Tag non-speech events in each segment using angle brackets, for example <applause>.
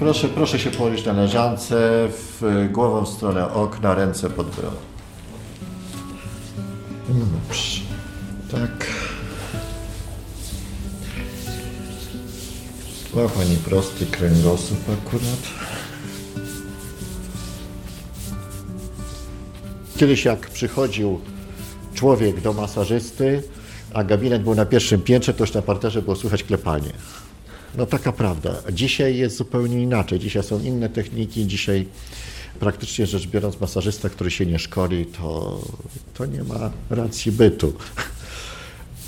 Proszę, proszę się położyć na leżance, w głową w stronę okna, ręce pod brodą. No dobrze. Tak. Ma Pani prosty kręgosłup akurat. Kiedyś jak przychodził człowiek do masażysty, a gabinet był na pierwszym piętrze, to już na parterze było słychać klepanie. No taka prawda. Dzisiaj jest zupełnie inaczej. Dzisiaj są inne techniki. Dzisiaj praktycznie rzecz biorąc masażysta, który się nie szkoli, to, to nie ma racji bytu.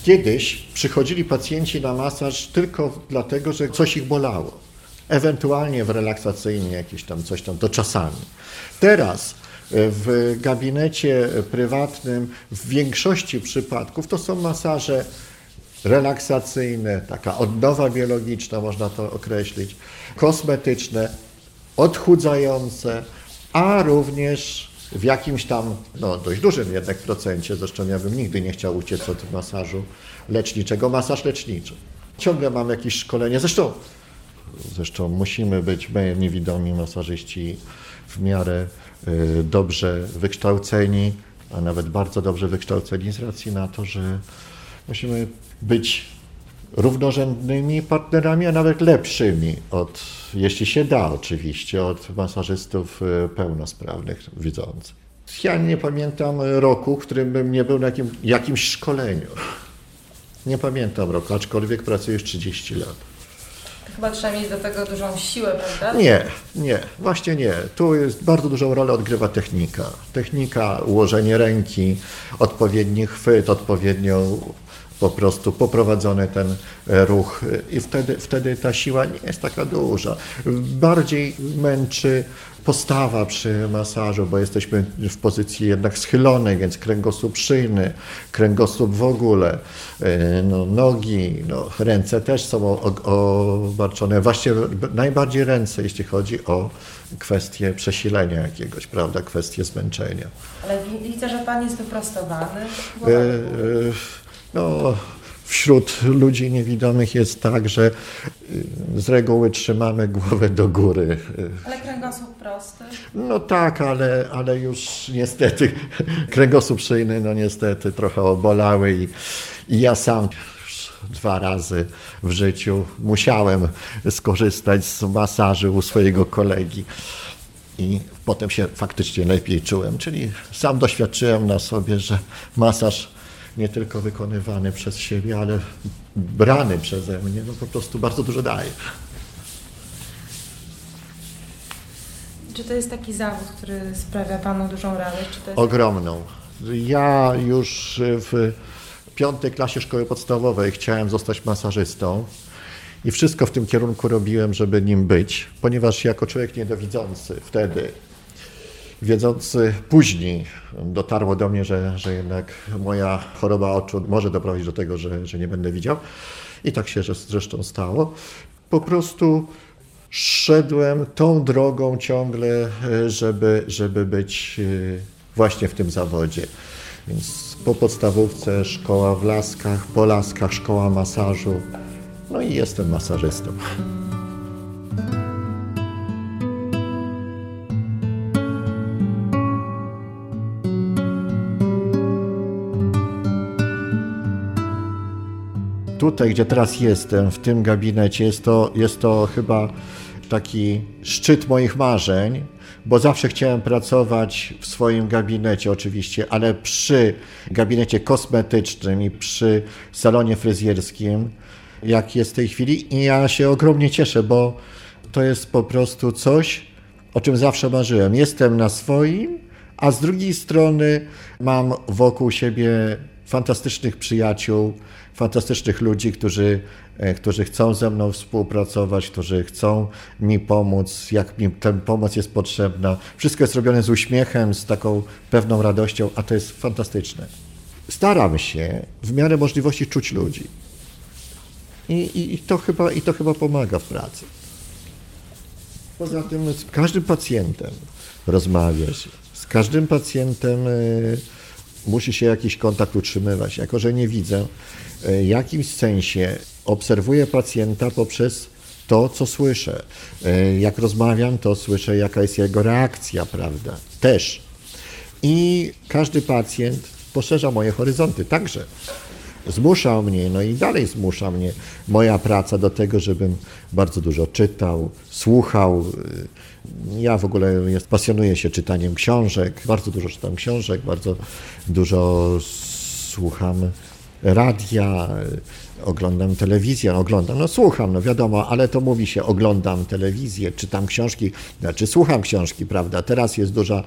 Kiedyś przychodzili pacjenci na masaż tylko dlatego, że coś ich bolało. Ewentualnie w relaksacyjnie jakieś tam coś tam, to czasami. Teraz w gabinecie prywatnym w większości przypadków to są masaże relaksacyjne, taka odnowa biologiczna, można to określić, kosmetyczne, odchudzające, a również w jakimś tam, no dość dużym jednak procencie, zresztą ja bym nigdy nie chciał uciec od masażu leczniczego, masaż leczniczy. Ciągle mam jakieś szkolenie, zresztą, zresztą musimy być, my niewidomi masażyści w miarę y, dobrze wykształceni, a nawet bardzo dobrze wykształceni z racji na to, że musimy być równorzędnymi partnerami, a nawet lepszymi od, jeśli się da oczywiście, od masażystów y, pełnosprawnych, widzących. Ja nie pamiętam roku, w którym bym nie był na jakim, jakimś szkoleniu. Nie pamiętam roku, aczkolwiek pracuję już 30 lat. Chyba trzeba mieć do tego dużą siłę, prawda? Nie, nie, właśnie nie. Tu jest bardzo dużą rolę odgrywa technika. Technika, ułożenie ręki, odpowiedni chwyt, odpowiednio po prostu poprowadzony ten ruch i wtedy, wtedy ta siła nie jest taka duża. Bardziej męczy postawa przy masażu, bo jesteśmy w pozycji jednak schylonej, więc kręgosłup szyjny, kręgosłup w ogóle, no, nogi, no, ręce też są obarczone. Właśnie najbardziej ręce, jeśli chodzi o kwestię przesilenia jakiegoś, prawda, kwestię zmęczenia. Ale widzę, że Pan jest wyprostowany. E, e, no, wśród ludzi niewidomych jest tak, że y, z reguły trzymamy głowę do góry. Ale kręgosłup prosty? No tak, ale, ale już niestety <laughs> kręgosłup szyjny, no niestety trochę obolały i, i ja sam dwa razy w życiu musiałem skorzystać z masażu u swojego kolegi i potem się faktycznie lepiej czułem, czyli sam doświadczyłem na sobie, że masaż nie tylko wykonywany przez siebie, ale brany przeze mnie, no po prostu bardzo dużo daje. Czy to jest taki zawód, który sprawia Panu dużą radość? Czy to jest... Ogromną. Ja już w piątej klasie szkoły podstawowej chciałem zostać masażystą i wszystko w tym kierunku robiłem, żeby nim być, ponieważ jako człowiek niedowidzący wtedy Wiedzący później dotarło do mnie, że, że jednak moja choroba oczu może doprowadzić do tego, że, że nie będę widział. I tak się zresztą stało. Po prostu szedłem tą drogą ciągle, żeby, żeby być e, właśnie w tym zawodzie. Więc po podstawówce szkoła w Laskach, po Laskach szkoła masażu. No i jestem masażystą. Tutaj, gdzie teraz jestem, w tym gabinecie, jest to, jest to chyba taki szczyt moich marzeń, bo zawsze chciałem pracować w swoim gabinecie oczywiście, ale przy gabinecie kosmetycznym i przy salonie fryzjerskim, jak jest w tej chwili. I ja się ogromnie cieszę, bo to jest po prostu coś, o czym zawsze marzyłem. Jestem na swoim, a z drugiej strony mam wokół siebie fantastycznych przyjaciół, fantastycznych ludzi, którzy, e, którzy chcą ze mną współpracować, którzy chcą mi pomóc, jak mi ta pomoc jest potrzebna. Wszystko jest robione z uśmiechem, z taką pewną radością, a to jest fantastyczne. Staram się w miarę możliwości czuć ludzi. I, i, i, to, chyba, I to chyba pomaga w pracy. Poza tym z każdym pacjentem rozmawia się. Z każdym pacjentem y, musi się jakiś kontakt utrzymywać. Jako, że nie widzę, w jakimś sensie obserwuję pacjenta poprzez to, co słyszę. E, Jak rozmawiam, to słyszę, jaka jest jego reakcja, prawda? Też. I każdy pacjent poszerza moje horyzonty także. Zmusza mnie, no i dalej zmusza mnie moja praca do tego, żebym bardzo dużo czytał, słuchał. Ja w ogóle jest, pasjonuję się czytaniem książek, bardzo dużo czytam książek, bardzo dużo słucham radia, oglądam telewizję, oglądam, no słucham, no wiadomo, ale to mówi się, oglądam telewizję, czytam książki, znaczy słucham książki, prawda? Teraz jest duża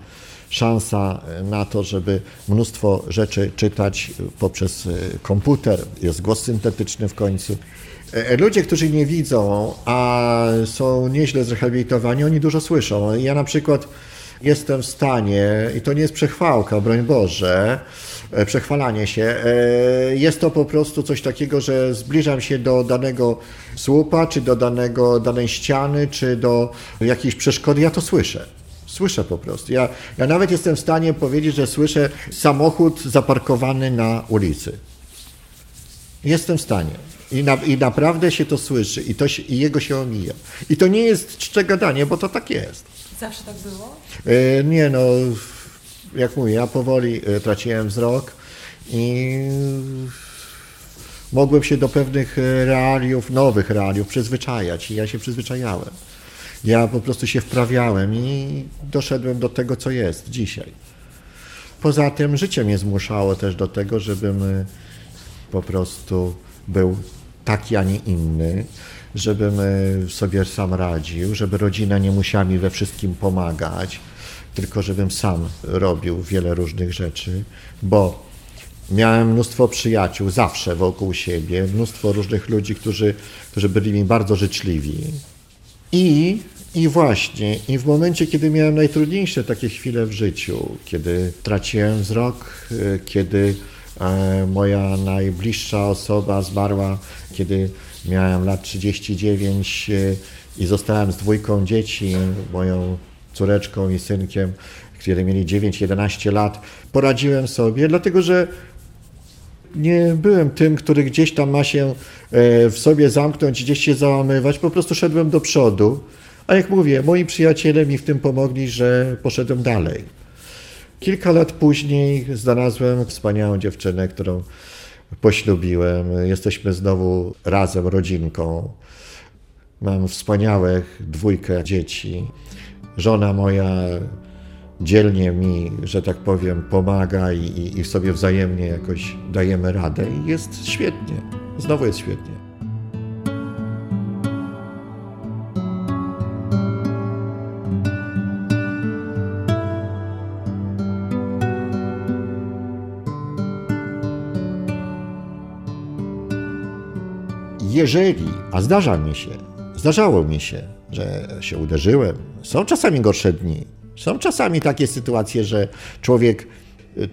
szansa na to, żeby mnóstwo rzeczy czytać poprzez e, komputer, jest głos syntetyczny w końcu. E, Ludzie, którzy nie widzą, a są nieźle zrehabilitowani, oni dużo słyszą. Ja na przykład jestem w stanie, i to nie jest przechwałka, broń Boże, e, przechwalanie się, e, jest to po prostu coś takiego, że zbliżam się do danego słupa, czy do danego, danej ściany, czy do jakiejś przeszkody, ja to słyszę. Słyszę po prostu. Ja, ja nawet jestem w stanie powiedzieć, że słyszę samochód zaparkowany na ulicy. Jestem w stanie. I, na, I naprawdę się to słyszy, i, to się, i jego się omija. I to nie jest czcze gadanie, bo to tak jest. Zawsze tak było? E, nie no, jak mówię, ja powoli e, traciłem wzrok i mogłem się do pewnych e, realiów, nowych realiów przyzwyczajać i ja się przyzwyczajałem. Ja po prostu się wprawiałem i doszedłem do tego, co jest dzisiaj. Poza tym życie mnie zmuszało też do tego, żebym e, po prostu był taki, a nie inny, żebym sobie sam radził, żeby rodzina nie musiała mi we wszystkim pomagać, tylko żebym sam robił wiele różnych rzeczy, bo miałem mnóstwo przyjaciół zawsze wokół siebie, mnóstwo różnych ludzi, którzy, którzy byli mi bardzo życzliwi. I, I właśnie, i w momencie, kiedy miałem najtrudniejsze takie chwile w życiu, kiedy traciłem wzrok, e, kiedy e, moja najbliższa osoba zmarła, kiedy miałem lat 39 e, i zostałem z dwójką dzieci, moją córeczką i synkiem, kiedy mieli 9-11 lat, poradziłem sobie, dlatego że nie byłem tym, który gdzieś tam ma się e, w sobie zamknąć, gdzieś się załamywać, po prostu szedłem do przodu. A jak mówię, moi przyjaciele mi w tym pomogli, że poszedłem dalej. Kilka lat później znalazłem wspaniałą dziewczynę, którą poślubiłem. Jesteśmy znowu razem, rodzinką. Mam wspaniałe dwójkę dzieci. Żona moja dzielnie mi, że tak powiem, pomaga i, i, sobie wzajemnie jakoś dajemy radę i jest świetnie. Znowu jest świetnie. Jeżeli, a zdarza mi się, zdarzało mi się, że się uderzyłem, są czasami gorsze dni, są czasami takie sytuacje, że człowiek,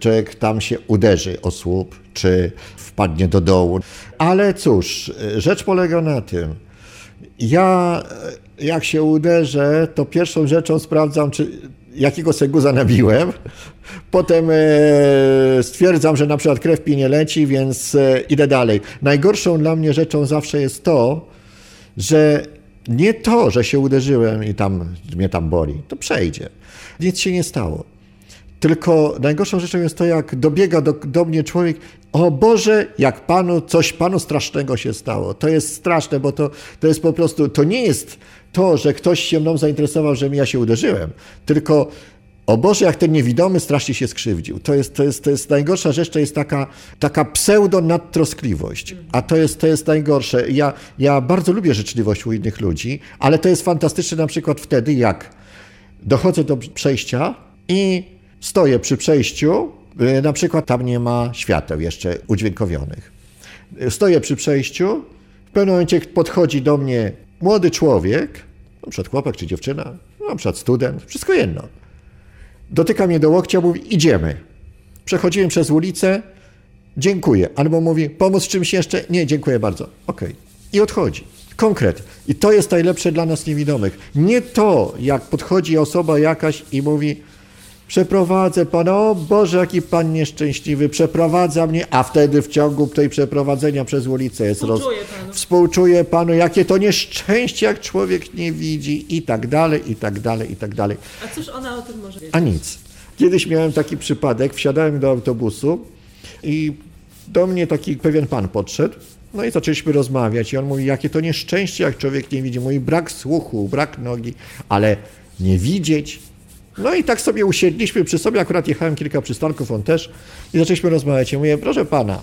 człowiek tam się uderzy o słup, czy wpadnie do dołu. Ale cóż, rzecz polega na tym, ja jak się uderzę, to pierwszą rzeczą sprawdzam, czy jakiego seguza nabiłem. Potem e, stwierdzam, że na przykład krew mi nie leci, więc e, idę dalej. Najgorszą dla mnie rzeczą zawsze jest to, że nie to, że się uderzyłem i tam mnie tam boli, to przejdzie. Nic się nie stało. Tylko najgorszą rzeczą jest to, jak dobiega do, do mnie człowiek, o Boże, jak Panu, coś Panu strasznego się stało. To jest straszne, bo to, to jest po prostu, to nie jest to, że ktoś się mną zainteresował, że ja się uderzyłem, tylko o Boże, jak ten niewidomy strasznie się skrzywdził. To jest, to jest, to jest najgorsza rzecz, to jest taka, taka pseudo-nadtroskliwość. A to jest, to jest najgorsze. Ja, ja bardzo lubię życzliwość u innych ludzi, ale to jest fantastyczne na przykład wtedy, jak dochodzę do przejścia i stoję przy przejściu, y, na przykład tam nie ma świateł jeszcze udźwiękowionych. Stoję przy przejściu, w pewnym momencie podchodzi do mnie młody człowiek, na przykład chłopak czy dziewczyna, na przykład student, wszystko jedno. Dotyka mnie do łokcia, mówi idziemy. Przechodziłem przez ulicę, dziękuję. Albo mówi pomóc czymś jeszcze? Nie, dziękuję bardzo. Okej. I odchodzi. Konkret. I to jest najlepsze dla nas niewidomych. Nie to, jak podchodzi osoba jakaś i mówi przeprowadzę pana, o Boże, jaki pan nieszczęśliwy, przeprowadza mnie, a wtedy w ciągu tej przeprowadzenia przez ulicę jest roz... Współczuję panu. Jakie to nieszczęście, jak człowiek nie widzi i tak dalej, i tak dalej, i tak dalej. A cóż ona o tym może wiedzieć? A nic. Kiedyś miałem taki przypadek, wsiadałem do autobusu i do mnie taki pewien pan podszedł, no i zaczęliśmy rozmawiać i on mówi, jakie to nieszczęście, jak człowiek nie widzi. Mówi, brak słuchu, brak nogi, ale nie widzieć. No i tak sobie usiedliśmy przy sobie, akurat jechałem kilka przystanków, on też i zaczęliśmy rozmawiać. Ja mówię, proszę pana,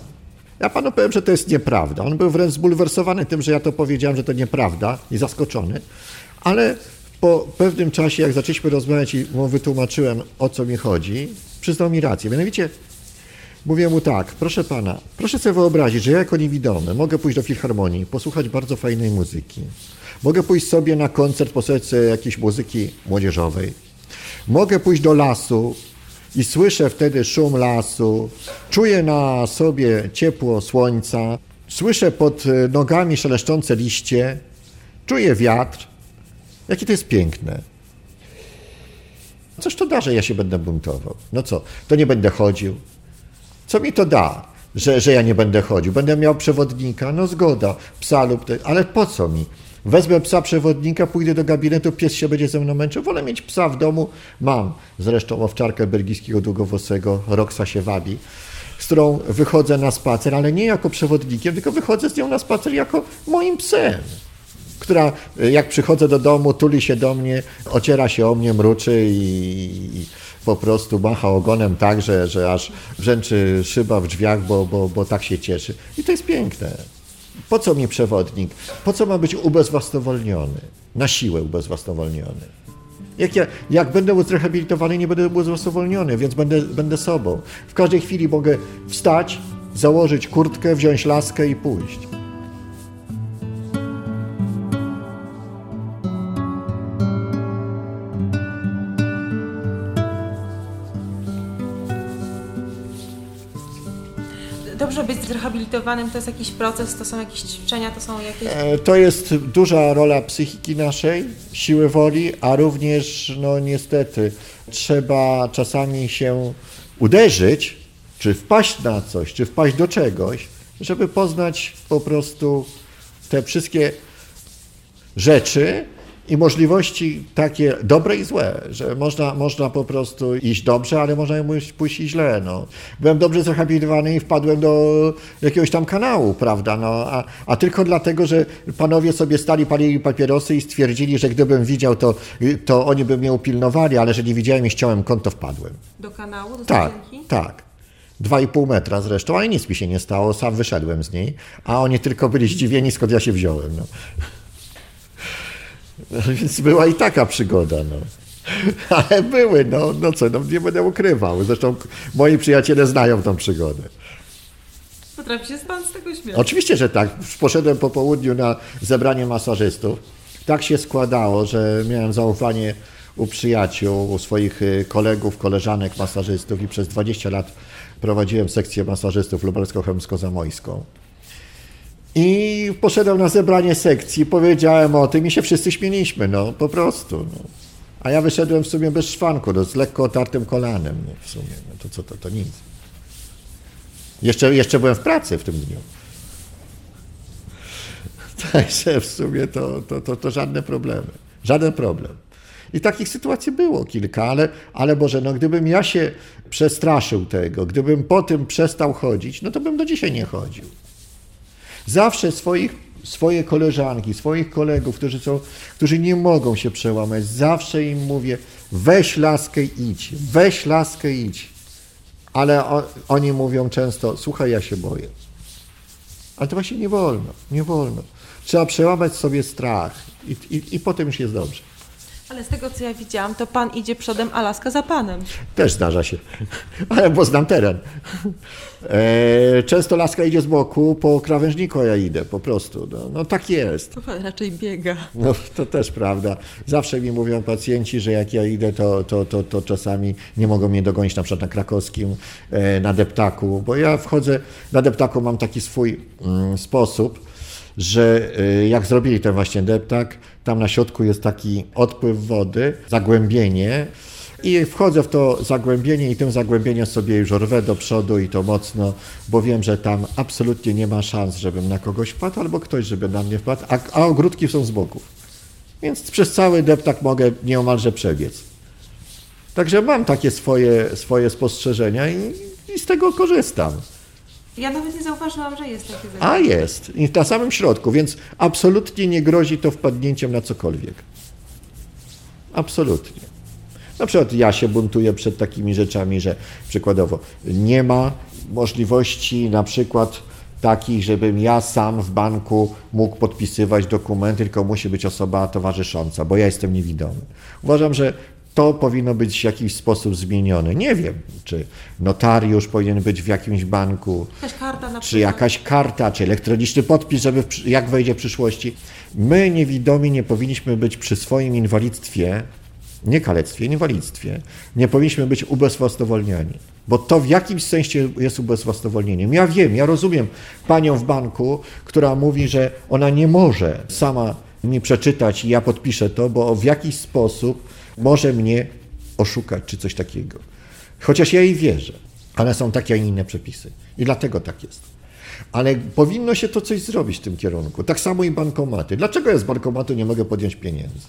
ja panu powiem, że to jest nieprawda. On był wręcz zbulwersowany tym, że ja to powiedziałem, że to nieprawda i zaskoczony, ale po pewnym czasie, jak zaczęliśmy rozmawiać i mu wytłumaczyłem, o co mi chodzi, przyznał mi rację. Mianowicie mówię mu tak, proszę pana, proszę sobie wyobrazić, że ja jako niewidomy mogę pójść do filharmonii, posłuchać bardzo fajnej muzyki. Mogę pójść sobie na koncert, posłuchać jakiejś muzyki młodzieżowej. Mogę pójść do lasu i słyszę wtedy szum lasu, czuję na sobie ciepło słońca, słyszę pod e, nogami szeleszczące liście, czuję wiatr. Jakie to jest piękne. Coś to da, że ja się będę buntował. No co, to nie będę chodził. Co mi to da, że, że ja nie będę chodził? Będę miał przewodnika, no zgoda, psa lub te, ale po co mi? Wezmę psa przewodnika, pójdę do gabinetu, pies się będzie ze mną męczył. Wolę mieć psa w domu. Mam zresztą owczarkę belgijskiego długowłosego, Roxa się wabi, z którą wychodzę na spacer, ale nie jako przewodnikiem, tylko wychodzę z nią na spacer jako moim psem która y, jak przychodzę do domu, tuli się do mnie, ociera się o mnie, mruczy i, i po prostu macha ogonem tak, że, że aż brzęczy szyba w drzwiach, bo, bo, bo tak się cieszy. I to jest piękne. Po co mi przewodnik? Po co ma być ubezwłasnowolniony? Na siłę ubezwłasnowolniony. Jak, ja, jak będę zrehabilitowany, nie będę ubezwłasnowolniony, więc będę, będę sobą. W każdej chwili mogę wstać, założyć kurtkę, wziąć laskę i pójść. Zrehabilitowanym to jest jakiś proces, to są jakieś ćwiczenia, to są jakieś... E, To jest duża rola psychiki naszej, siły woli, a również, no niestety, trzeba czasami się uderzyć, czy wpaść na coś, czy wpaść do czegoś, żeby poznać po prostu te wszystkie rzeczy i możliwości takie dobre i złe, że można, można po prostu iść dobrze, ale można pójść- pójść i źle. No. Byłem dobrze zrehabilitowany i wpadłem do jakiegoś tam kanału, prawda, no, a, a tylko dlatego, że panowie sobie stali, palili papierosy i stwierdzili, że gdybym widział, to, to oni by mnie upilnowali, ale że nie widziałem i ściąłem kąt, to wpadłem. Do kanału, do Tak, tak. Dwa i pół metra zresztą, ale nic mi się nie stało, sam wyszedłem z niej, a oni tylko byli zdziwieni, skąd ja się wziąłem. No. <laughs> Więc była i taka przygoda, no. <laughs> Ale były, no, no co, no nie będę ukrywał. Zresztą moi przyjaciele znają tą przygodę. Potrafi się pan z tego śmiać. Oczywiście, że tak. Poszedłem po południu na zebranie masażystów. Tak się składało, że miałem zaufanie u przyjaciół, u swoich y, kolegów, koleżanek masażystów i przez 20 lat prowadziłem sekcję masażystów lubelsko-chełmsko-zamojską. I poszedłem na zebranie sekcji, powiedziałem o tym i się wszyscy śmieliśmy, no po prostu. No. A ja wyszedłem w sumie bez szwanku, no, z lekko otartym kolanem no, w sumie. No, to co, to, to nic. Jeszcze, jeszcze byłem w pracy w tym dniu. <laughs> Także w sumie to, to, to, to żadne problemy. Żaden problem. I takich sytuacji było kilka, ale, ale Boże, no gdybym ja się przestraszył tego, gdybym po tym przestał chodzić, no to bym do dzisiaj nie chodził. Zawsze swoich, swoje koleżanki, swoich kolegów, którzy, są, którzy nie mogą się przełamać, zawsze im mówię, weź laskę i idź, weź laskę i idź. Ale o, oni mówią często, słuchaj, ja się boję. Ale to właśnie nie wolno, nie wolno. Trzeba przełamać sobie strach i, i, i potem już jest dobrze. Ale z tego, co ja widziałam, to pan idzie przodem, a laska za panem. Też zdarza się, <laughs> ale bo znam teren. E, często laska idzie z boku, po krawężniku ja idę po prostu. No, no tak jest. To pan raczej biega. No to też prawda. Zawsze mi mówią pacjenci, że jak ja idę, to, to, to, to czasami nie mogą mnie dogonić na przykład na krakowskim, e, na deptaku, bo ja wchodzę, na deptaku mam taki swój mm, sposób, że e, jak zrobili ten właśnie deptak, tam na środku jest taki odpływ wody, zagłębienie, I wchodzę w to zagłębienie i tym zagłębieniem sobie już rwę do przodu i to mocno, bo wiem, że tam absolutnie nie ma szans, żebym na kogoś wpadł, albo ktoś, żeby na mnie wpadł, a, a ogródki są z boków. Więc przez cały deptak mogę nieomalże przebiec. Także mam takie swoje, swoje spostrzeżenia i, i z tego korzystam. Ja nawet nie zauważyłam, że jest takie A jest, i na samym środku, więc absolutnie nie grozi to wpadnięciem na cokolwiek. Absolutnie. Na przykład ja się buntuję przed takimi rzeczami, że przykładowo nie ma możliwości na przykład takich, żebym ja sam w banku mógł podpisywać dokumenty, tylko musi być osoba towarzysząca, bo ja jestem niewidomy. Uważam, że to powinno być w jakiś sposób zmienione. Nie wiem, czy notariusz powinien być w jakimś banku, Jakaś czy jakaś karta, czy elektroniczny podpis, żeby w, jak wejdzie w przyszłości. My, niewidomi, nie powinniśmy być przy swoim inwalidztwie, nie kalectwie, inwalidztwie, nie powinniśmy być ubezwłasnowolniani. Bo to w jakimś sensie jest ubezwłasnowolnieniem. Ja wiem, ja rozumiem panią w banku, która mówi, że ona nie może sama mi przeczytać i ja podpiszę to, bo w jakiś sposób może mnie oszukać, czy coś takiego. Chociaż ja jej wierzę, ale są takie, a inne przepisy. I dlatego tak jest. Ale powinno się to coś zrobić w tym kierunku. Tak samo i bankomaty. Dlaczego ja z bankomatu nie mogę podjąć pieniędzy?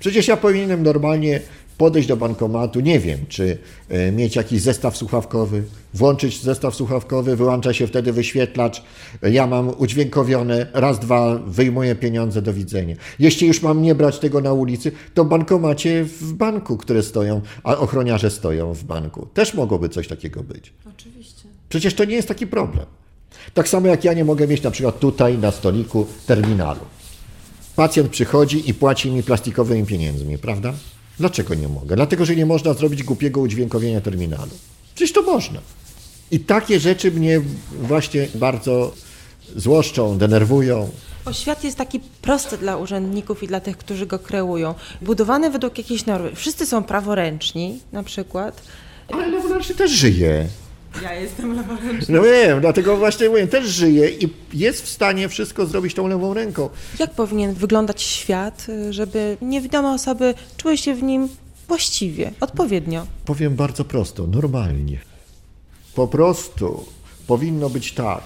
Przecież ja powinienem normalnie podejść do bankomatu, nie wiem, czy e, mieć jakiś zestaw słuchawkowy, włączyć zestaw słuchawkowy, wyłącza się wtedy wyświetlacz, ja mam udźwiękowione, raz, dwa, wyjmuję pieniądze, do widzenia. Jeśli już mam nie brać tego na ulicy, to bankomacie w banku, które stoją, a ochroniarze stoją w banku. Też mogłoby coś takiego być. Oczywiście. Przecież to nie jest taki problem. Tak samo jak ja nie mogę mieć na przykład tutaj na stoliku terminalu. Pacjent przychodzi i płaci mi plastikowymi pieniędzmi, prawda? Dlaczego nie mogę? Dlatego, że nie można zrobić głupiego udźwiękowienia terminalu. Przecież to można. I takie rzeczy mnie właśnie bardzo złoszczą, denerwują. Bo świat jest taki prosty dla urzędników i dla tych, którzy go kreują. Budowany według jakiejś normy. Wszyscy są praworęczni na przykład. Ale leworęczny też żyje. Ja jestem leworęczna. No wiem, dlatego właśnie mówię, też żyje i jest w stanie wszystko zrobić tą lewą ręką. Jak powinien wyglądać świat, y, żeby niewidome osoby czuły się w nim właściwie, odpowiednio? Powiem bardzo prosto, normalnie. Po prostu powinno być tak.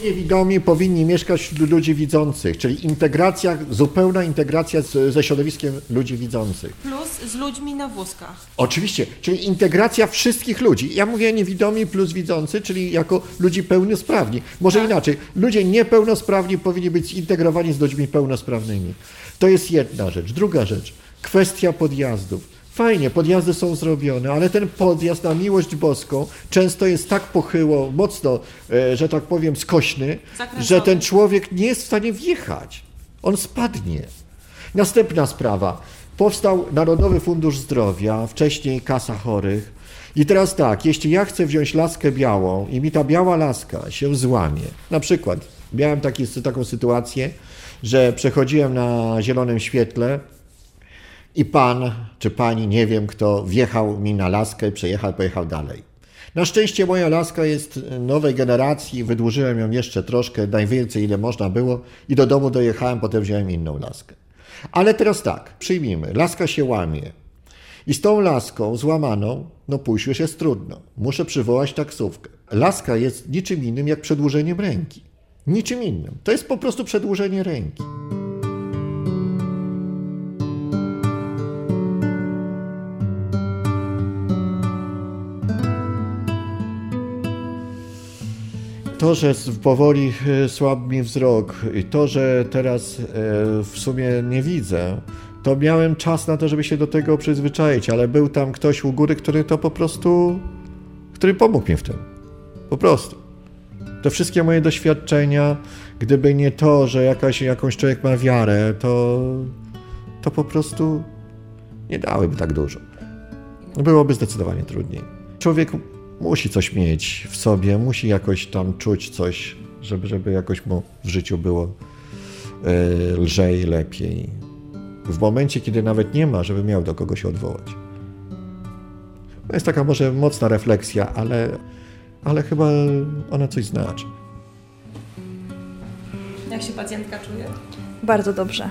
Niewidomi powinni mieszkać wśród ludzi widzących, czyli integracja, zupełna integracja z, ze środowiskiem ludzi widzących. Plus z ludźmi na wózkach. Oczywiście, czyli integracja wszystkich ludzi. Ja mówię niewidomi plus widzący, czyli jako ludzi pełnosprawni. Może inaczej, ludzie niepełnosprawni powinni być zintegrowani z ludźmi pełnosprawnymi. To jest jedna rzecz. Druga rzecz, kwestia podjazdów. Fajnie, podjazdy są zrobione, ale ten podjazd na miłość boską często jest tak pochyło, mocno, e, że tak powiem, skośny, Zakręcony. że ten człowiek nie jest w stanie wjechać. On spadnie. Następna sprawa. Powstał Narodowy Fundusz Zdrowia, wcześniej Kasa Chorych. I teraz tak, jeśli ja chcę wziąć laskę białą i mi ta biała laska się złamie, na przykład miałem taki, taką sytuację, że przechodziłem na zielonym świetle i pan czy pani, nie wiem kto, wjechał mi na laskę, przejechał, pojechał dalej. Na szczęście moja laska jest nowej generacji, wydłużyłem ją jeszcze troszkę, najwięcej ile można było i do domu dojechałem, potem wziąłem inną laskę. Ale teraz tak, przyjmijmy, laska się łamie. I z tą laską złamaną, no pójść już jest trudno. Muszę przywołać taksówkę. Laska jest niczym innym jak przedłużeniem ręki. Niczym innym. To jest po prostu przedłużenie ręki. To, że powoli e, słabł mi wzrok i to, że teraz e, w sumie nie widzę, to miałem czas na to, żeby się do tego przyzwyczaić, ale był tam ktoś u góry, który to po prostu, który pomógł mi w tym. Po prostu. Te wszystkie moje doświadczenia, gdyby nie to, że jakaś, jakąś człowiek ma wiarę, to, to po prostu nie dałyby tak dużo. Byłoby zdecydowanie trudniej. Człowiek musi coś mieć w sobie, musi jakoś tam czuć coś, żeby, żeby jakoś mu w życiu było e, lżej, lepiej. W momencie, kiedy nawet nie ma, żeby miał do kogo się odwołać. To jest taka może mocna refleksja, ale, ale chyba ona coś znaczy. Jak się pacjentka czuje? Bardzo dobrze.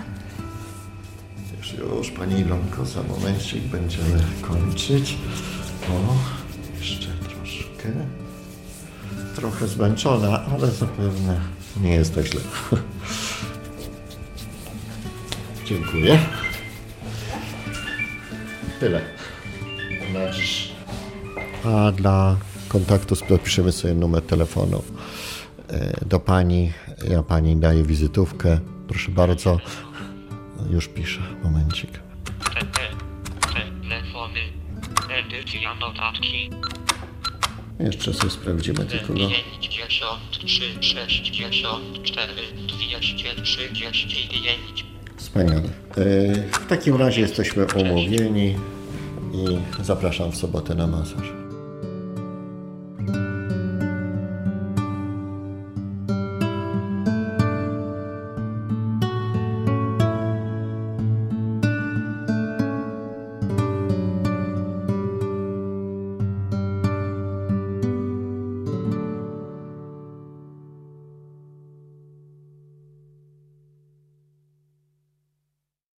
Już, już Pani Ilonko, za momencik będziemy kończyć. O, Trochę zmęczona, ale zapewne nie jest tak źle. <laughs> Dziękuję. Tyle na dziś. A dla kontaktu piszemy sobie numer telefonu e, do pani. Ja pani daję wizytówkę. Proszę bardzo. Już piszę. Momencik. Te, te, telefony, edycja notatki, Jeszcze sobie sprawdzimy tylko go. 53, 64, 235. Wspaniale. E, W takim razie jesteśmy umówieni i zapraszam w sobotę na masaż.